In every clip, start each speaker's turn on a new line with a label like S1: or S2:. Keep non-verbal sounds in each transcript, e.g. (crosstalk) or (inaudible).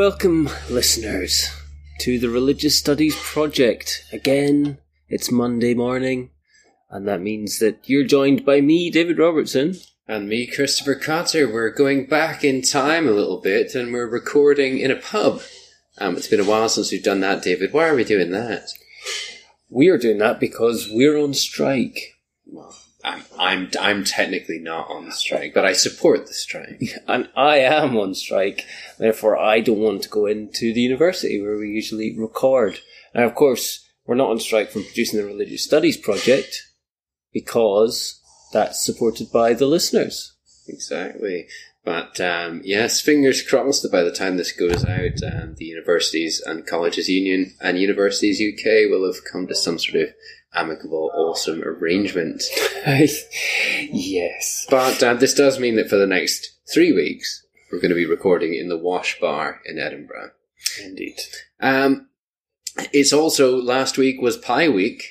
S1: Welcome, listeners, to the Religious Studies Project. Again, it's Monday morning, and that means that you're joined by me, David Robertson.
S2: And me, Christopher Cotter. We're going back in time a little bit and we're recording in a pub. Um, it's been a while since we've done that, David. Why are we doing that?
S1: We are doing that because we're on strike.
S2: Well, I'm, I'm, I'm technically not on strike, but I support the strike. (laughs)
S1: And I am on strike, therefore I don't want to go into the university where we usually record. Now, of course, we're not on strike from producing the Religious Studies Project because that's supported by the listeners.
S2: Exactly. But um, yes, fingers crossed that by the time this goes out, um, the Universities and Colleges Union and Universities UK will have come to some sort of amicable, awesome arrangement. (laughs)
S1: yes.
S2: But uh, this does mean that for the next three weeks, we're going to be recording in the Wash Bar in Edinburgh.
S1: Indeed.
S2: Um, it's also last week was Pie Week.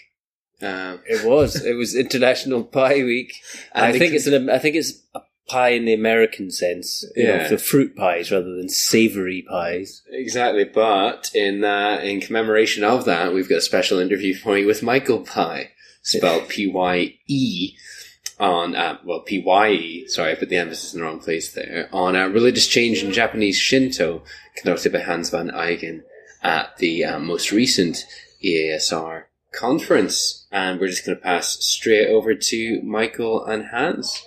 S2: Um,
S1: It was. It was International Pie Week. I think it's an. I think it's a pie in the American sense. You know, the fruit pies rather than savoury pies.
S2: exactly, but in uh, in commemoration of that, we've got a special interview (laughs) for you with Michael Pye, spelled (laughs) P Y E. On uh, well, P Y E. Sorry, I put the emphasis in the wrong place there. On uh, religious change in Japanese Shinto, conducted by Hans van Eyghen at the uh, most recent EASR conference, and we're just going to pass straight over to Michael and Hans.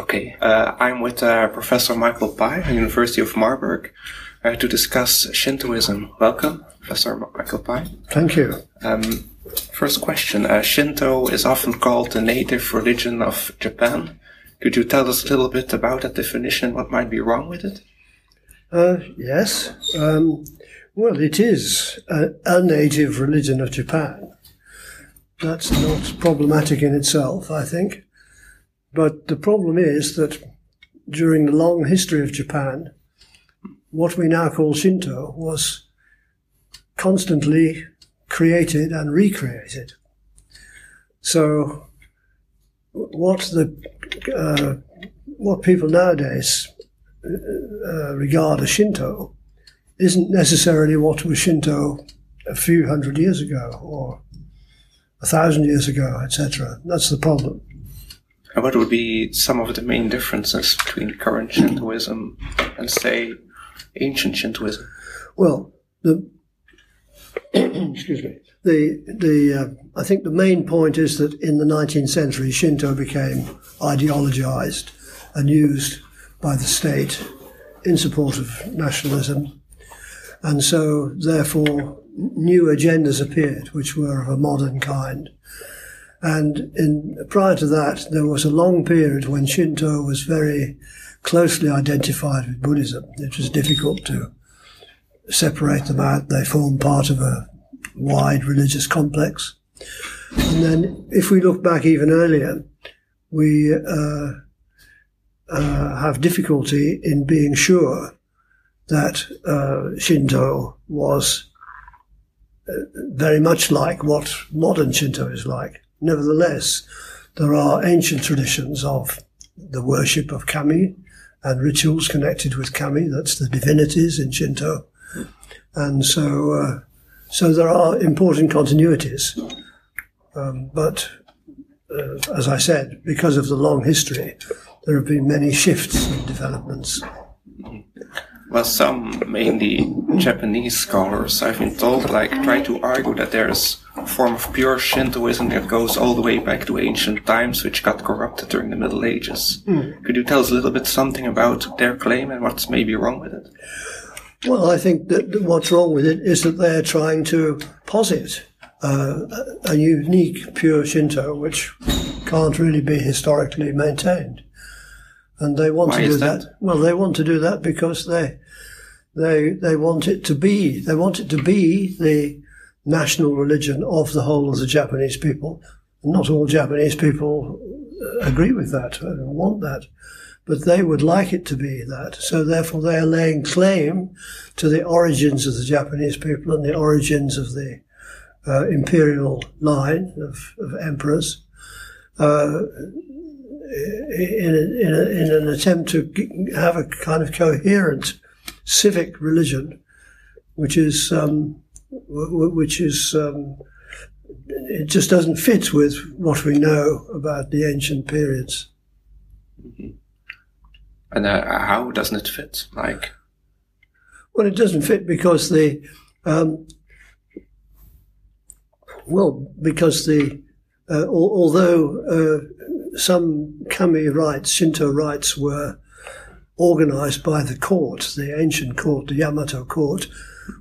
S3: Okay, uh, I'm with uh, Professor Michael Pye, at University of Marburg, uh, to discuss Shintoism. Welcome, Professor Michael Pye.
S4: Thank you.
S3: Um, first question: uh, Shinto is often called the native religion of Japan. Could you tell us a little bit about that definition? What might be wrong with it?
S4: Uh, yes. Um, well, it is a, a native religion of Japan. That's not problematic in itself, I think. But the problem is that during the long history of Japan, what we now call Shinto was constantly created and recreated. So, what the uh, what people nowadays uh, regard as Shinto isn't necessarily what was Shinto a few hundred years ago or a thousand years ago, etc. That's the problem.
S3: And what would be some of the main differences between current Shintoism and, say, ancient Shintoism?
S4: Well, the (clears throat) excuse me. The the uh, I think the main point is that in the 19th century, Shinto became ideologized and used by the state in support of nationalism, and so therefore new agendas appeared, which were of a modern kind. And in prior to that, there was a long period when Shinto was very closely identified with Buddhism. It was difficult to separate them out. They form part of a wide religious complex. And then, if we look back even earlier, we uh, uh, have difficulty in being sure that uh, Shinto was uh, very much like what modern Shinto is like. Nevertheless, there are ancient traditions of the worship of kami and rituals connected with kami. That's the divinities in Shinto, and so uh, so there are important continuities. Um, but uh, as I said, because of the long history, there have been many shifts and developments.
S3: Well, some, mainly Japanese scholars, I've been told, like, try to argue that there's a form of pure Shintoism that goes all the way back to ancient times, which got corrupted during the Middle Ages. Could you tell us a little bit something about their claim and what's maybe wrong with it?
S4: Well, I think that what's wrong with it is that they're trying to posit uh, a unique pure Shinto, which can't really be historically maintained. And they want
S3: Why
S4: to do that?
S3: that?
S4: Well, they want to do that because they they they want it to be they want it to be the national religion of the whole of the Japanese people. Not all Japanese people uh, agree with that and want that, but they would like it to be that. So therefore, they are laying claim to the origins of the Japanese people and the origins of the uh, imperial line of, of emperors. Uh, in, a, in, a, in an attempt to have a kind of coherent civic religion, which is um, w- which is um, it just doesn't fit with what we know about the ancient periods.
S3: And uh, how doesn't it fit? Like,
S4: Well, it doesn't fit because the, um, well, because the, uh, al- although uh, some kami rites, Shinto rites, were organized by the court, the ancient court, the Yamato court,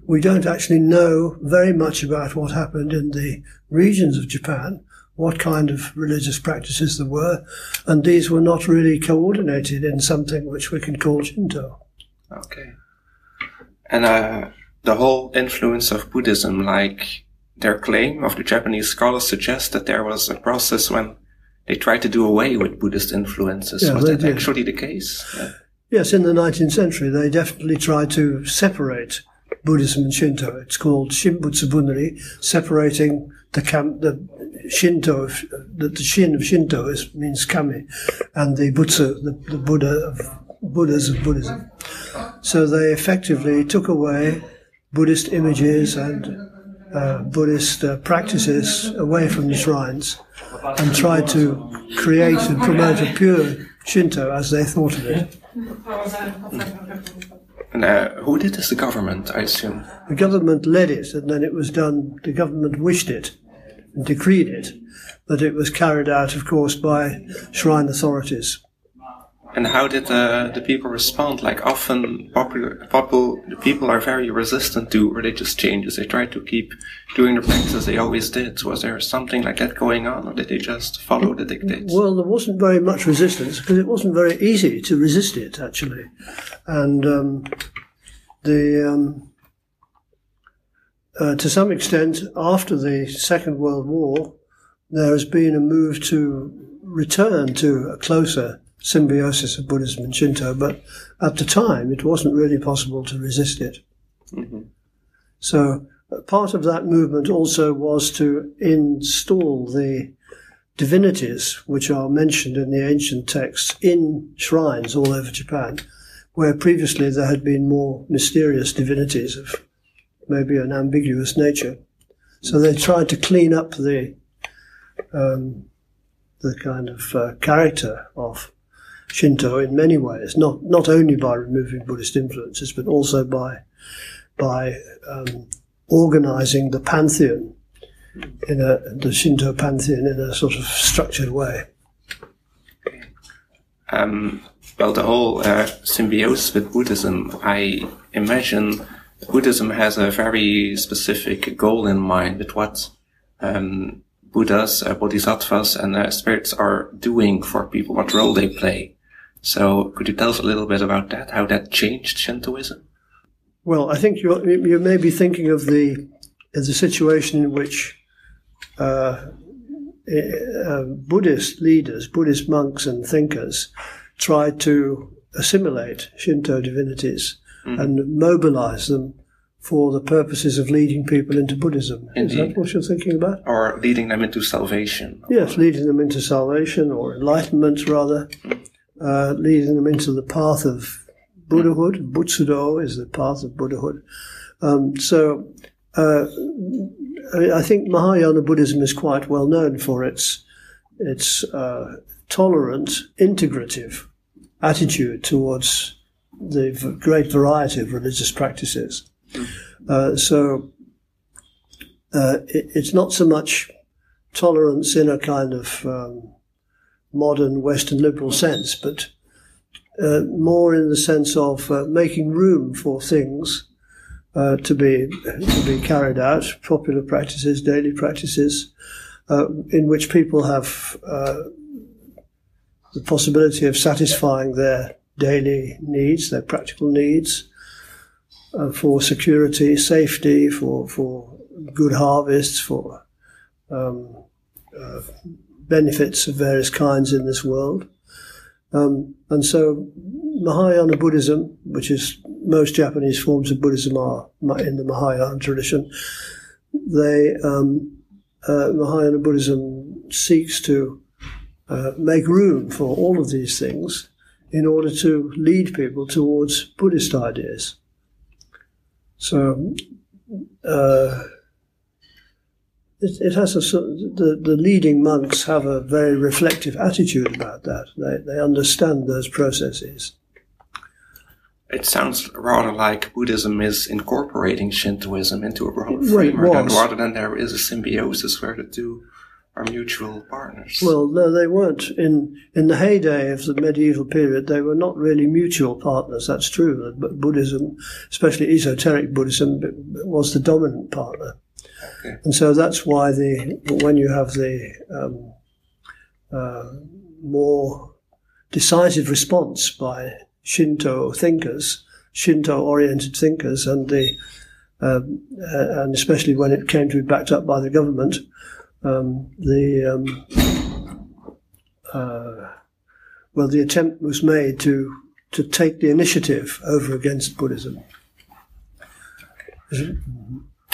S4: we don't actually know very much about what happened in the regions of Japan, what kind of religious practices there were, and these were not really coordinated in something which we can call Shinto.
S3: okay. And uh, the whole influence of Buddhism, like their claim of the Japanese scholars suggests that there was a process when they tried to do away with Buddhist influences.
S4: Yeah,
S3: was that
S4: did.
S3: actually the case? Yeah.
S4: Yes, in the 19th century, they definitely tried to separate Buddhism and Shinto. It's called Shinbutsu Bunri, separating the kam, the Shinto, of, the, the Shin of Shinto is, means kami, and the Butsu, the, the Buddha of Buddhas of Buddhism. So they effectively took away Buddhist images and uh, Buddhist uh, practices away from the shrines and tried to create and promote a pure Shinto as they thought of it.
S3: And uh, who did this? The government, I assume.
S4: The government led it, and then it was done. The government wished it and decreed it, but it was carried out, of course, by shrine authorities.
S3: And how did uh, the people respond? Like often, popular, popul, the people are very resistant to religious changes. They try to keep doing the practices they always did. Was there something like that going on, or did they just follow the dictates?
S4: Well, there wasn't very much resistance because it wasn't very easy to resist it, actually. And um, the um, uh, to some extent, after the Second World War, there has been a move to return to a closer symbiosis of Buddhism and Shinto, but at the time it wasn't really possible to resist it. So uh, part of that movement also was to install the divinities which are mentioned in the ancient texts in shrines all over Japan, where previously there had been more mysterious divinities of maybe an ambiguous nature. So they tried to clean up the um, the kind of uh, character of Shinto in many ways, not not only by removing Buddhist influences, but also by by um, organizing the pantheon in a the Shinto pantheon in a sort of structured way.
S3: Um, well, the whole uh, symbiosis with Buddhism, I imagine Buddhism has a very specific goal in mind with what um, Buddhas, uh, Bodhisattvas, and uh, spirits are doing for people, what role they play. So, could you tell us a little bit about that? How that changed Shintoism?
S4: Well, I think you you may be thinking of the of the situation in which uh, uh, Buddhist leaders, Buddhist monks and thinkers tried to assimilate Shinto divinities and mobilize them for the purposes of leading people into Buddhism. Is that what you're thinking about?
S3: Or leading them into salvation?
S4: Yes, leading them into salvation or enlightenment, rather, uh, leading them into the path of Buddhahood. Butsudo is the path of Buddhahood. Um, so, uh, I think Mahayana Buddhism is quite well known for its its uh, tolerant, integrative attitude towards the v- great variety of religious practices. Uh, so, uh, it, it's not so much tolerance in a kind of um, modern Western liberal sense, but uh, more in the sense of uh, making room for things uh, to be to be carried out, popular practices, daily practices, uh, in which people have uh, the possibility of satisfying their daily needs, their practical needs, for security, safety, for for good harvests, for um, benefits of various kinds in this world. Um, and so Mahayana Buddhism, which is most Japanese forms of Buddhism are in the Mahayana tradition, they um, uh, Mahayana Buddhism seeks to uh, make room for all of these things in order to lead people towards Buddhist ideas. So uh, it, it, has a the the leading monks have a very reflective attitude about that. They they understand those processes.
S3: It sounds rather like Buddhism is incorporating Shintoism into a broader framework, rather than there is a symbiosis where the two are mutual partners.
S4: Well, no, they weren't. In in the heyday of the medieval period, they were not really mutual partners. That's true. But Buddhism, especially esoteric Buddhism, was the dominant partner. Okay. And so that's why the when you have the um, uh, more decisive response by Shinto thinkers, Shinto oriented thinkers, and the um, uh, and especially when it came to be backed up by the government, um, the um, uh, well, the attempt was made to to take the initiative over against Buddhism.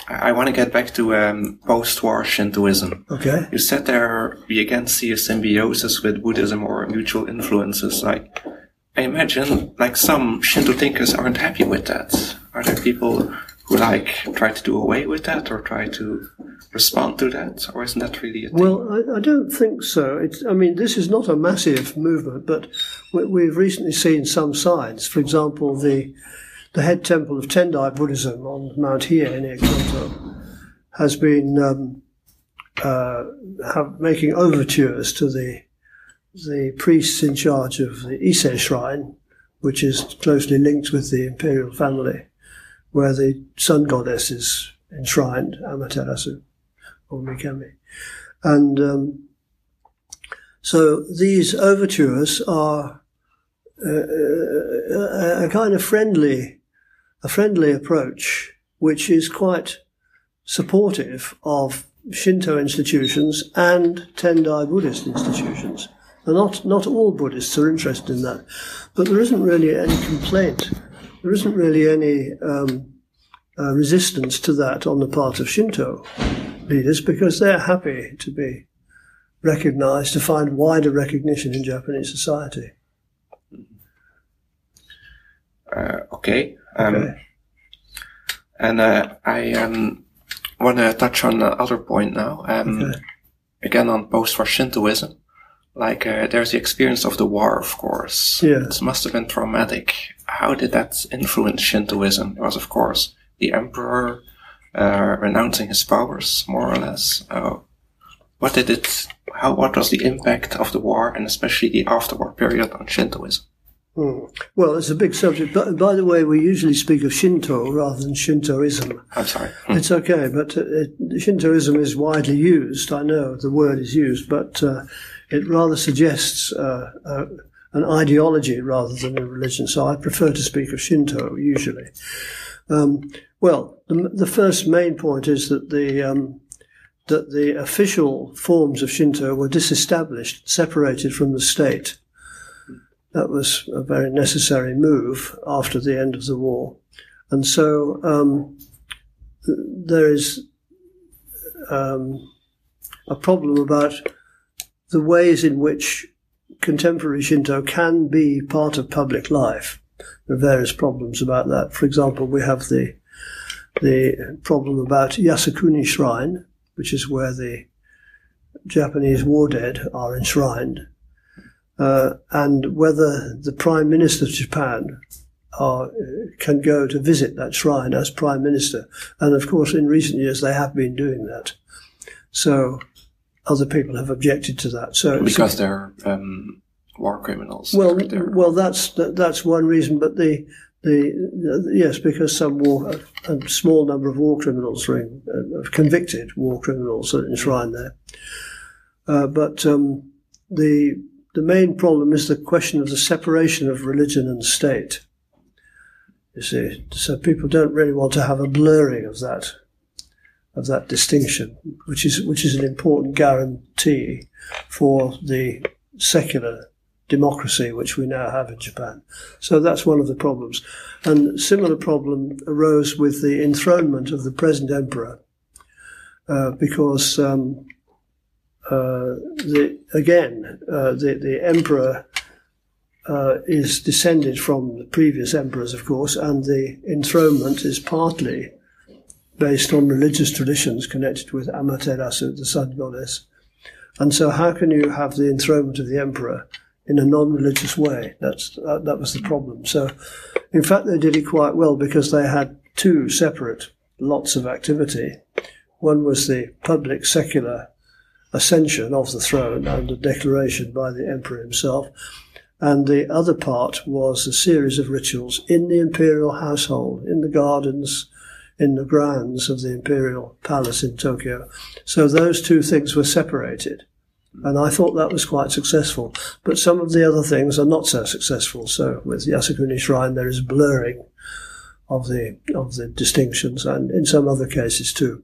S3: I want to get back to um, post-war Shintoism.
S4: Okay.
S3: You said there we again see a symbiosis with Buddhism or mutual influences. Like I imagine like some Shinto thinkers aren't happy with that. Are there people who like try to do away with that or try to respond to that, or isn't that really a?
S4: Well, I, I don't think so. It's, I mean, this is not a massive movement, but we, have recently seen some signs. For example, the the head temple of Tendai Buddhism on Mount Hiei near Kyoto has been um, uh, have, making overtures to the the priests in charge of the Ise shrine, which is closely linked with the imperial family, where the sun goddess is enshrined, Amaterasu Mikami. And um, so these overtures are uh, a, a kind of friendly, a friendly approach, which is quite supportive of Shinto institutions and Tendai Buddhist institutions. And not, not all Buddhists are interested in that. But there isn't really any complaint. There isn't really any um, uh, resistance to that on the part of Shinto leaders because they're happy to be recognized, to find wider recognition in Japanese society.
S3: Uh, okay. Um, okay. And uh, I um, want to touch on another point now. Um, okay. Again, on post war Shintoism like uh, there's the experience of the war, of course.
S4: Yeah.
S3: This must have been traumatic. How did that influence Shintoism? It was, of course, the emperor uh, renouncing his powers, more or less. Uh, what did it? How? What was the impact of the war, and especially the afterwar period, on Shintoism?
S4: Hmm. Well, it's a big subject. But by the way, we usually speak of Shinto rather than Shintoism.
S3: I'm sorry.
S4: Hmm. It's okay, but uh, Shintoism is widely used. I know the word is used, but uh, it rather suggests uh, uh, an ideology rather than a religion. So I prefer to speak of Shinto usually. Um, well, the, the, first main point is that the um, that the official forms of Shinto were disestablished, separated from the state. That was a very necessary move after the end of the war, and so um, there is um, a problem about the ways in which contemporary Shinto can be part of public life. There are various problems about that. For example, we have the the problem about Yasukuni Shrine, which is where the Japanese war dead are enshrined, uh, and whether the Prime Minister of Japan are, can go to visit that shrine as Prime Minister. And of course, in recent years, they have been doing that. So other people have objected to that. So
S3: because they're um, war criminals.
S4: Well, well, that's that's one reason. But the the yes, because some war, a small number of war criminals are uh, convicted war criminals are enshrined there. Uh, but um, the the main problem is the question of the separation of religion and state. You see, so people don't really want to have a blurring of that of that distinction, which is which is an important guarantee for the secular democracy which we now have in Japan. So that's one of the problems. And similar problem arose with the enthronement of the present emperor, uh, because um, uh, the, again uh, the the emperor uh, is descended from the previous emperors, of course, and the enthronement is partly based on religious traditions connected with Amaterasu, the sun goddess. And so, how can you have the enthronement of the emperor in a non-religious way? That's that, that was the problem. So, in fact, they did it quite well because they had two separate lots of activity. One was the public secular ascension of the throne and a declaration by the emperor himself. And the other part was a series of rituals in the imperial household, in the gardens, in the grounds of the imperial palace in Tokyo. So those two things were separated. And I thought that was quite successful. But some of the other things are not so successful. So with Yasukuni Shrine, there is blurring of the, of the distinctions and in some other cases too.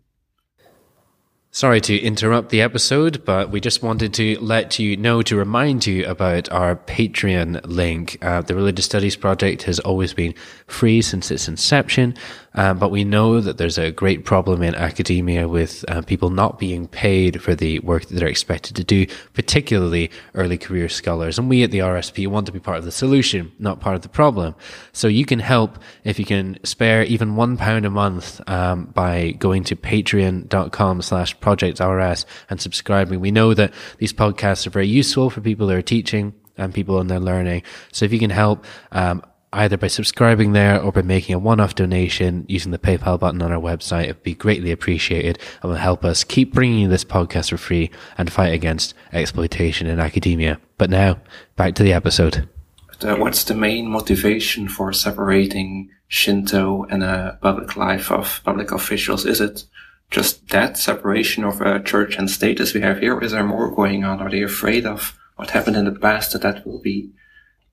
S5: Sorry to interrupt the episode, but we just wanted to let you know to remind you about our Patreon link. Uh, the Religious Studies Project has always been free since its inception, uh, but we know that there's a great problem in academia with uh, people not being paid for the work that they're expected to do, particularly early career scholars. And we at the RSP want to be part of the solution, not part of the problem. So you can help if you can spare even one pound a month um, by going to patreon.com slash Project RS and subscribing. We know that these podcasts are very useful for people who are teaching and people in their learning. So if you can help, um, either by subscribing there or by making a one-off donation using the PayPal button on our website, it'd be greatly appreciated and will help us keep bringing you this podcast for free and fight against exploitation in academia. But now, back to the episode.
S3: Uh, what's the main motivation for separating Shinto and a public life of public officials? Is it just that separation of uh, church and state as we have here? Or is there more going on? Are they afraid of what happened in the past that that will be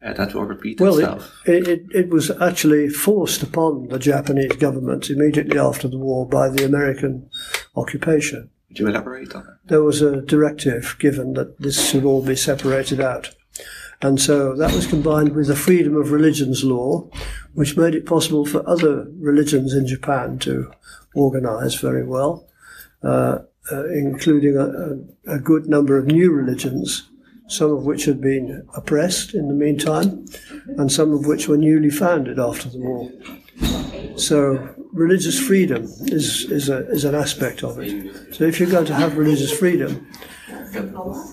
S3: uh, that will repeat
S4: well,
S3: itself?
S4: It, it, it was actually forced upon the Japanese government immediately after the war by the American occupation.
S3: Would you elaborate on that?
S4: There was a directive given that this should all be separated out. And so that was combined with the freedom of religions law, which made it possible for other religions in Japan to organize very well, uh, uh, including a, a, good number of new religions, some of which had been oppressed in the meantime, and some of which were newly founded after the war. So religious freedom is, is, a, is an aspect of it. So if you're going to have religious freedom,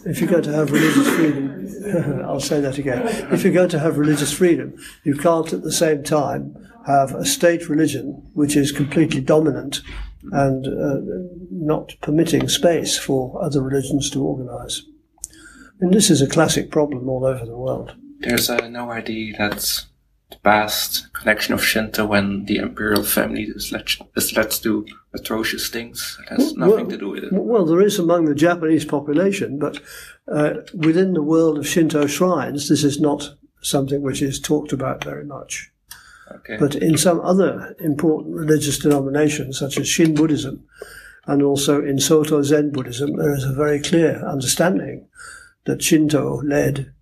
S4: if you're going to have religious freedom, (laughs) I'll say that again. If you're going to have religious freedom, you can't at the same time have a state religion which is completely dominant and uh, not permitting space for other religions to organize. And this is a classic problem all over the world.
S3: There's uh, no idea that the past connection of Shinto and the imperial family is led, is led to atrocious things. It has nothing
S4: well,
S3: to do with it.
S4: Well, there is among the Japanese population, but uh, within the world of Shinto shrines, this is not something which is talked about very much.
S3: Okay.
S4: But in some other important religious denominations, such as Shin Buddhism, and also in Soto Zen Buddhism, there is a very clear understanding that Shinto led,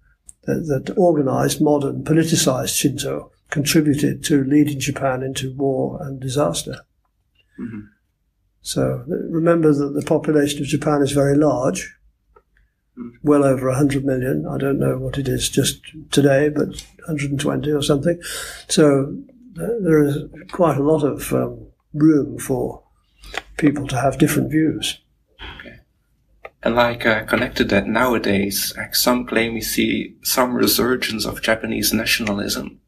S4: that, that organized, modern, politicized Shinto contributed to leading Japan into war and disaster.
S3: Mm-hmm.
S4: So remember that the population of Japan is very large, well over 100 million. I don't know what it is just today, but 120 or something. So there is quite a lot of um, room for people to have different views.
S3: And like uh, connected that nowadays, like some claim we see some resurgence of Japanese nationalism.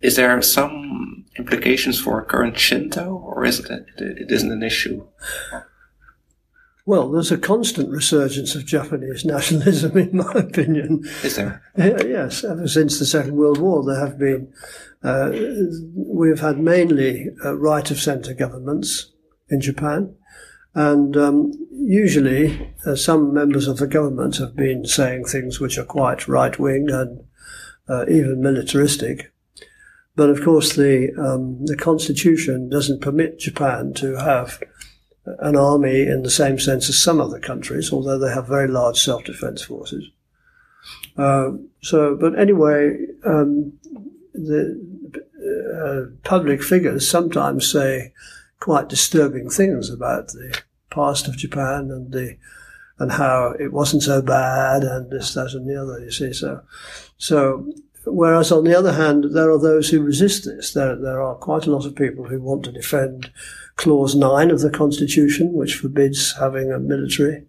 S3: Is there some implications for current Shinto, or is it it isn't an issue?
S4: Well, there's a constant resurgence of Japanese nationalism, in my opinion.
S3: Is there?
S4: yes, ever since the Second World War, there have been. Uh, we've had mainly uh, right of centre governments in Japan, and um, usually uh, some members of the government have been saying things which are quite right wing and uh, even militaristic. But of course, the um, the constitution doesn't permit Japan to have an army in the same sense as some other countries, although they have very large self-defense forces. Uh, so, but anyway, um, the uh, public figures sometimes say quite disturbing things about the past of Japan and the and how it wasn't so bad and this, that, and the other. You see, so so. Whereas on the other hand, there are those who resist this. There, there are quite a lot of people who want to defend Clause 9 of the Constitution, which forbids having a military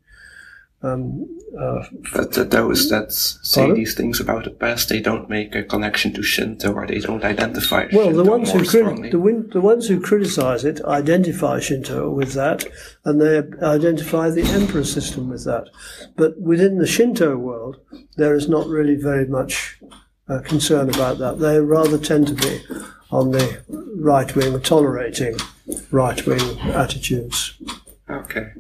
S4: um, uh,
S3: But uh, those that say
S4: Pardon?
S3: these things about the past, they don't make a connection to Shinto or they don't identify
S4: Well,
S3: Shinto
S4: the ones who crit- the, win- the ones who criticize it identify Shinto with that, and they identify the emperor system with that. But within the Shinto world, there is not really very much uh, concern about that. They rather tend to be on the right wing, tolerating right wing attitudes.
S3: Okay.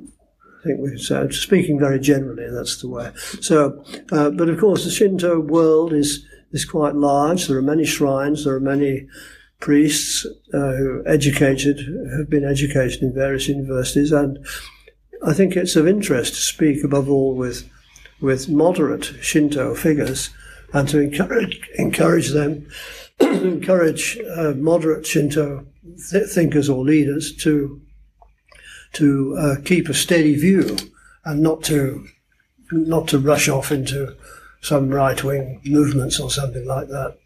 S4: Think we so speaking very generally, that's the way. So, uh, but of course, the Shinto world is is quite large. There are many shrines. There are many priests uh, who educated have been educated in various universities, and I think it's of interest to speak above all with with moderate Shinto figures and to encourage encourage them (clears throat) encourage uh, moderate Shinto th- thinkers or leaders to to uh, keep a steady view and not to not to rush off into some right wing movements or something like that.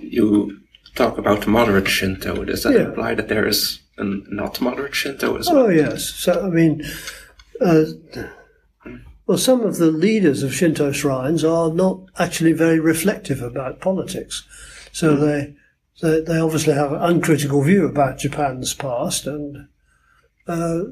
S3: You talk about moderate Shinto. Does that
S4: Yeah.
S3: imply that there is a not moderate Shinto as well?
S4: Oh yes, so I mean, uh, well, some of the leaders of Shinto shrines are not actually very reflective about politics, so they, they they obviously have an uncritical view about Japan's past and. Uh,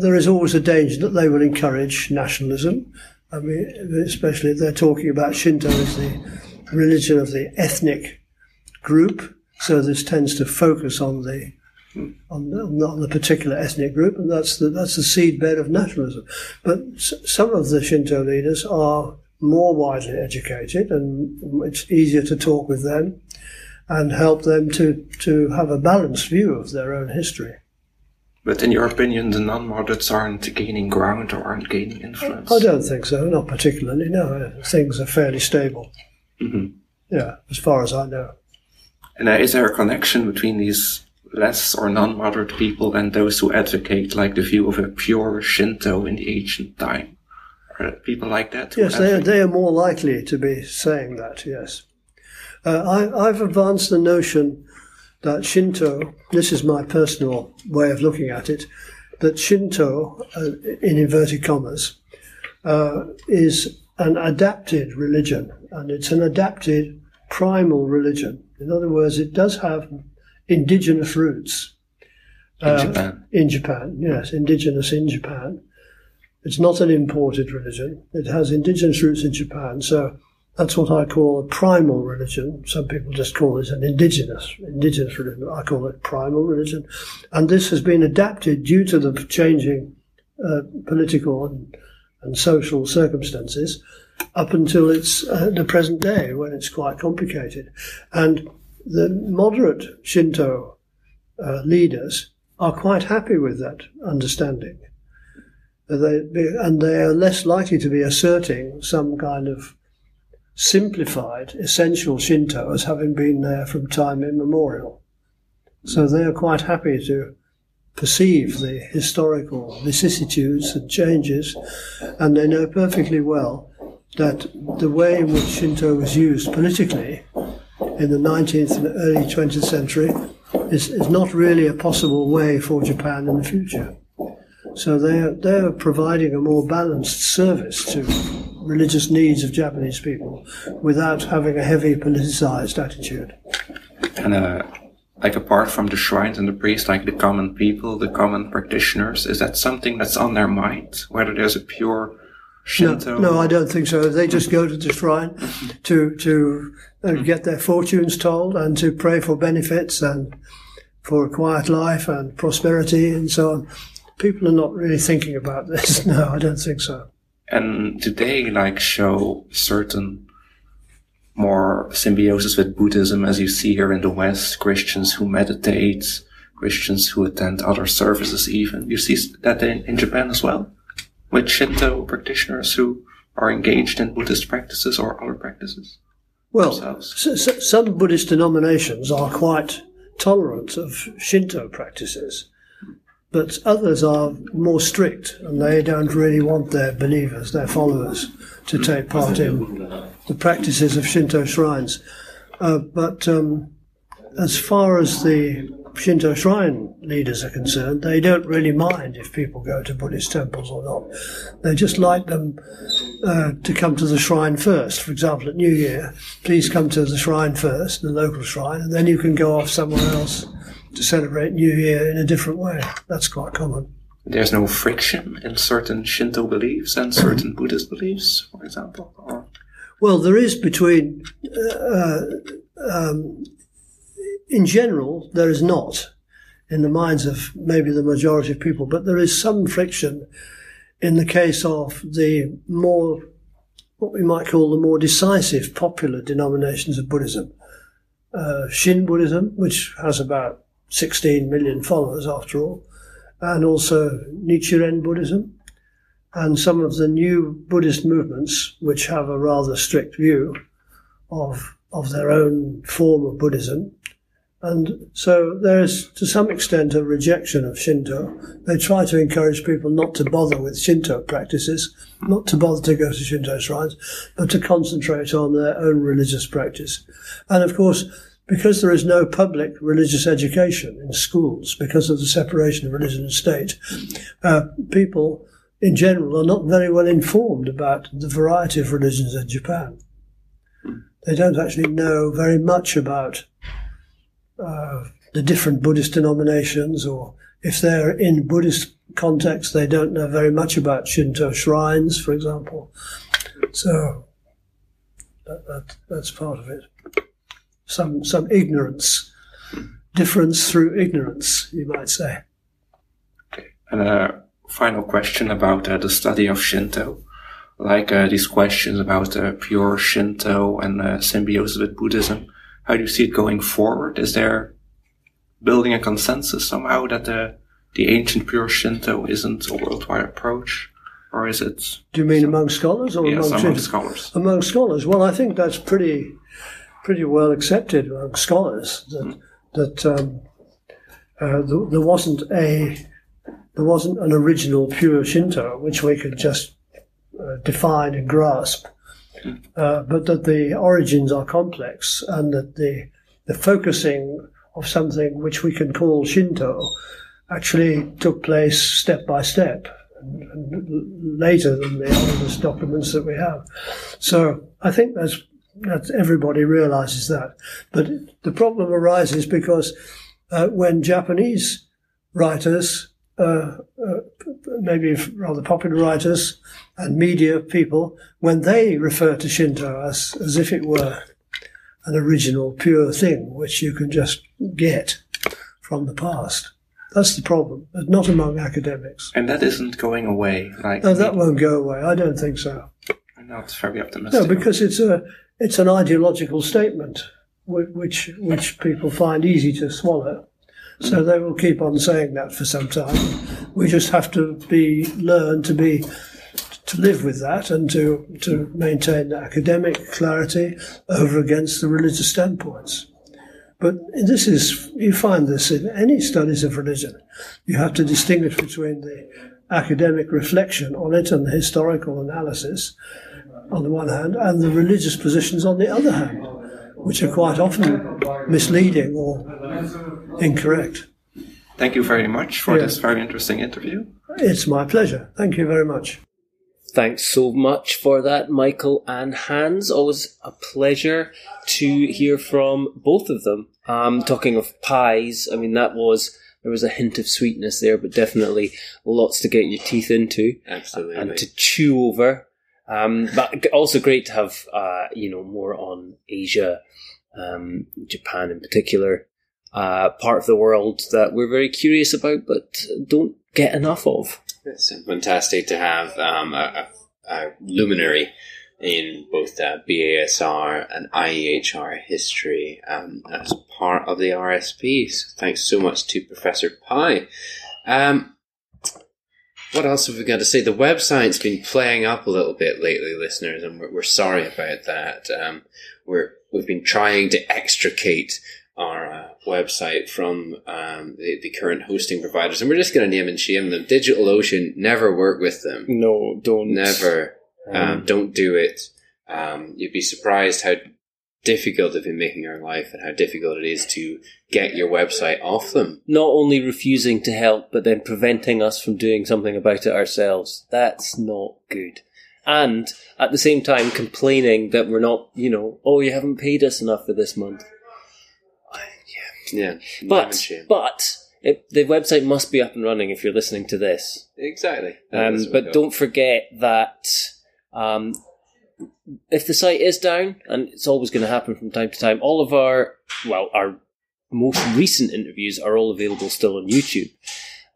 S4: there is always a danger that they will encourage nationalism. I mean, especially if they're talking about Shinto as the religion of the ethnic group. So this tends to focus on the on the, the particular ethnic group, and that's the that's the seedbed of nationalism. But s- some of the Shinto leaders are more widely educated, and it's easier to talk with them and help them to to have a balanced view of their own history.
S3: But in your opinion, the non-moderates aren't gaining ground or aren't gaining influence?
S4: I don't think so, not particularly. No, things are fairly stable.
S3: Mhm.
S4: Yeah, as far as I know.
S3: And uh, is there a connection between these less or non-moderate people and those who advocate like the view of a pure Shinto in the ancient time? Are people like that?
S4: Yes, they are, they are more likely to be saying that, yes. Uh, I, I've advanced the notion that Shinto, this is my personal way of looking at it, that Shinto, uh, in inverted commas, uh, is an adapted religion, and it's an adapted primal religion. In other words, it does have indigenous roots.
S3: in
S4: Uh,
S3: Japan.
S4: In Japan, yes, indigenous in Japan. It's not an imported religion. It has indigenous roots in Japan. So that's what I call a primal religion. Some people just call it an indigenous, indigenous religion. I call it primal religion. And this has been adapted due to the changing uh, political and, and social circumstances up until it's uh, the present day when it's quite complicated. And the moderate Shinto uh, leaders are quite happy with that understanding. They, and they are less likely to be asserting some kind of simplified, essential Shinto as having been there from time immemorial. So they are quite happy to perceive the historical vicissitudes and changes, and they know perfectly well that the way in which Shinto was used politically in the 19th and early 20th century is, is not really a possible way for Japan in the future. So they are, they are providing a more balanced service to religious needs of Japanese people without having a heavy politicized attitude.
S3: And uh, like apart from the shrines and the priests, like the common people, the common practitioners, is that something that's on their mind? Whether there's a pure
S4: No,
S3: Shinto?
S4: no, I don't think so. They just go to the shrine to to uh, get their fortunes told and to pray for benefits and for a quiet life and prosperity and so on. People are not really thinking about this. (laughs) No, I don't think so.
S3: And they like show certain more symbiosis with Buddhism as you see here in the West? Christians who meditate, Christians who attend other services even. You see that in, in Japan as well? With Shinto practitioners who are engaged in Buddhist practices or other practices?
S4: Well, some Buddhist denominations are quite tolerant of Shinto practices, but others are more strict and they don't really want their believers, their followers, to take part in the practices of Shinto shrines. Uh, but um, as far as the Shinto shrine leaders are concerned, they don't really mind if people go to Buddhist temples or not. They just like them uh, to come to the shrine first. For example, at New Year, please come to the shrine first, the local shrine, and then you can go off somewhere else to celebrate New Year in a different way. That's quite common.
S3: There's no friction in certain Shinto beliefs and certain Buddhist beliefs, for example. Or
S4: Well, there is between, uh, um, in general, there is not in the minds of maybe the majority of people, but there is some friction in the case of the more, what we might call the more decisive popular denominations of Buddhism. Uh, Shin Buddhism, which has about 16 million followers after all, and also Nichiren Buddhism, and some of the new Buddhist movements, which have a rather strict view of, of their own form of Buddhism. And so there is, to some extent, a rejection of Shinto. They try to encourage people not to bother with Shinto practices, not to bother to go to Shinto shrines, but to concentrate on their own religious practice. And of course, because there is no public religious education in schools, because of the separation of religion and state, uh, people in general are not very well informed about the variety of religions in Japan. They don't actually know very much about uh, the different Buddhist denominations, or if they're in Buddhist context, they don't know very much about Shinto shrines, for example. So that, that, that's part of it. Some some ignorance, difference through ignorance, you might say. Okay.
S3: And a final question about uh, the study of Shinto. Like uh, these questions about uh, pure Shinto and uh, symbiosis with Buddhism. How do you see it going forward? Is there building a consensus somehow that the, the ancient pure Shinto isn't a worldwide approach? Or is it
S4: Do you mean among scholars or
S3: yeah,
S4: among
S3: some
S4: Shinto?
S3: scholars?
S4: among scholars. Well, I think that's pretty pretty well accepted among scholars that that um, uh, th- there wasn't a there wasn't an original pure Shinto which we could just uh, define and grasp, uh, but that the origins are complex and that the the focusing of something which we can call Shinto actually took place step by step and, and later than the oldest documents that we have. So I think that's that everybody realizes that. But the problem arises because uh, when Japanese writers, uh, uh, maybe rather popular writers and media people, when they refer to Shinto as, as if it were an original, pure thing which you can just get from the past. That's the problem, but not among academics.
S3: And that isn't going away. Like
S4: No, that won't go away. I don't think so.
S3: I'm not very optimistic.
S4: No, because it's a it's an ideological statement which which people find easy to swallow. So they will keep on saying that for some time. We just have to be learn to be to live with that and to to maintain the academic clarity over against the religious standpoints. But this is you find this in any studies of religion. You have to distinguish between the academic reflection on it and the historical analysis on the one hand, and the religious positions on the other hand, which are quite often misleading or incorrect.
S3: Thank you very much for
S4: Yeah.
S3: this very interesting interview.
S4: It's my pleasure. Thank you very much.
S1: Thanks so much for that, Michael and Hans. Always a pleasure to hear from both of them. Um, talking of pies, I mean, that was, there was a hint of sweetness there, but definitely lots to get your teeth into
S2: Absolutely.
S1: and to chew over. Um, but also great to have, uh, you know, more on Asia, um, Japan in particular, uh, part of the world that we're very curious about, but don't get enough of.
S2: It's fantastic to have um, a, a, luminary in both uh, BASR and IAHR history um, as part of the RSP. So thanks so much to Professor Pye. Um, what else have we got to say? The website's been playing up a little bit lately, listeners, and we're, we're sorry about that. Um, we're we've been trying to extricate our uh, website from um, the, the current hosting providers, and we're just going to name and shame them. DigitalOcean, never work with them.
S1: No, don't.
S2: Never. Um,
S1: Um,
S2: don't do it. Um, you'd be surprised how difficult they've been making our life and how difficult it is to get your website off them.
S1: Not only refusing to help, but then preventing us from doing something about it ourselves. That's not good. And at the same time, complaining that we're not, you know, oh, you haven't paid us enough for this month.
S2: Yeah. and
S1: But, but, it, the website must be up and running if you're listening to this.
S2: exactly.
S1: Um, but don't forget that um, if the site is down, and it's always going to happen from time to time, all of our, well, our most recent interviews are all available still on YouTube.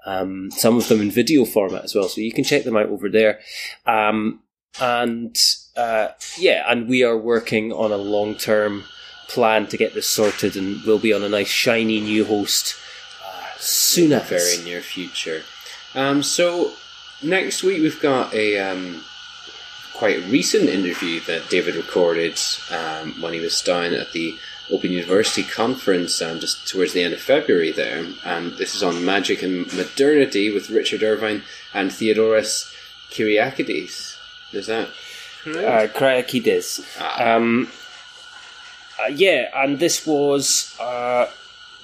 S1: Um, some of them in video format as well, so you can check them out over there. Um, and uh, yeah, and we are working on a long term plan to get this sorted, and we'll be on a nice shiny new host uh, soon
S2: in the very near future. Um, so next week we've got a um, quite recent interview that David recorded um, when he was down at the Open University conference um, just towards the end of February there, and this is on magic and modernity with Richard Irvine and Theodorus Kyriakides. Is that
S1: uh, Kryakides.
S2: Ah.
S1: Um, uh, yeah, and this was uh,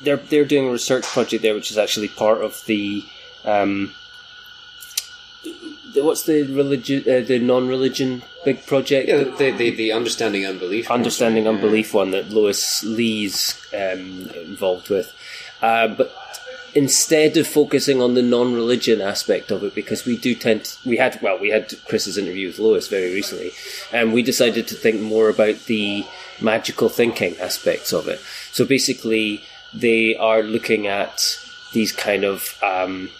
S1: they're they're doing a research project there, which is actually part of the um, the- what's the religion uh, the non-religion big project
S2: yeah the the, the understanding unbelief
S1: understanding
S2: project, yeah.
S1: unbelief one that Lois Lee's um, involved with, uh, but instead of focusing on the non-religion aspect of it, because we do tend to, we had well we had Chris's interview with Lois very recently, and we decided to think more about the magical thinking aspects of it. So basically, they are looking at these kind of um,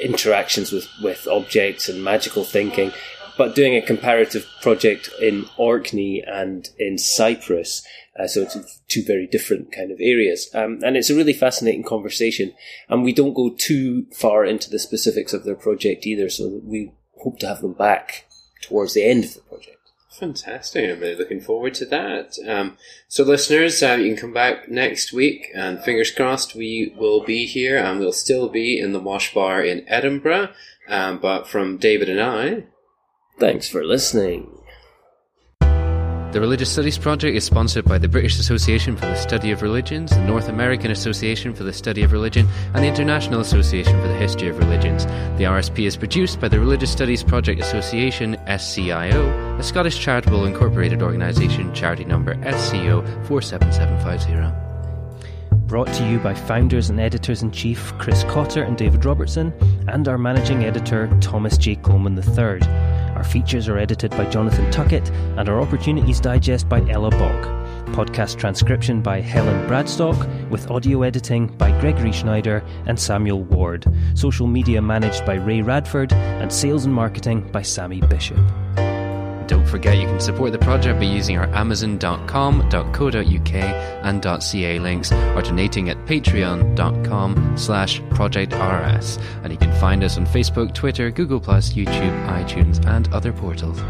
S1: interactions with, with objects and magical thinking, but doing a comparative project in Orkney and in Cyprus. Uh, so it's two very different kind of areas. Um, and it's a really fascinating conversation. And we don't go too far into the specifics of their project either. So we hope to have them back towards the end of the project.
S2: Fantastic. I'm really looking forward to that. Um, so, listeners, um, you can come back next week, and fingers crossed, we will be here and we'll still be in the Wash Bar in Edinburgh. Um, but from David and I,
S1: Thanks for listening.
S5: The Religious Studies Project is sponsored by the British Association for the Study of Religions, the North American Association for the Study of Religion, and the International Association for the History of Religions. The RSP is produced by the Religious Studies Project Association, SCIO, a Scottish charitable incorporated organisation, charity number SCO 47750.
S6: Brought to you by founders and editors in chief Chris Cotter and David Robertson, and our managing editor Thomas J. Coleman III. Our features are edited by Jonathan Tuckett, and our Opportunities Digest by Ella Bock. Podcast transcription by Helen Bradstock, with audio editing by Gregory Schneider and Samuel Ward. Social media managed by Ray Radford, and sales and marketing by Sammy Bishop.
S5: Don't forget you can support the project by using our amazon.com.co.uk and .ca links or donating at patreon.com slash projectrs. And you can find us on Facebook, Twitter, Google+, YouTube, iTunes and other portals.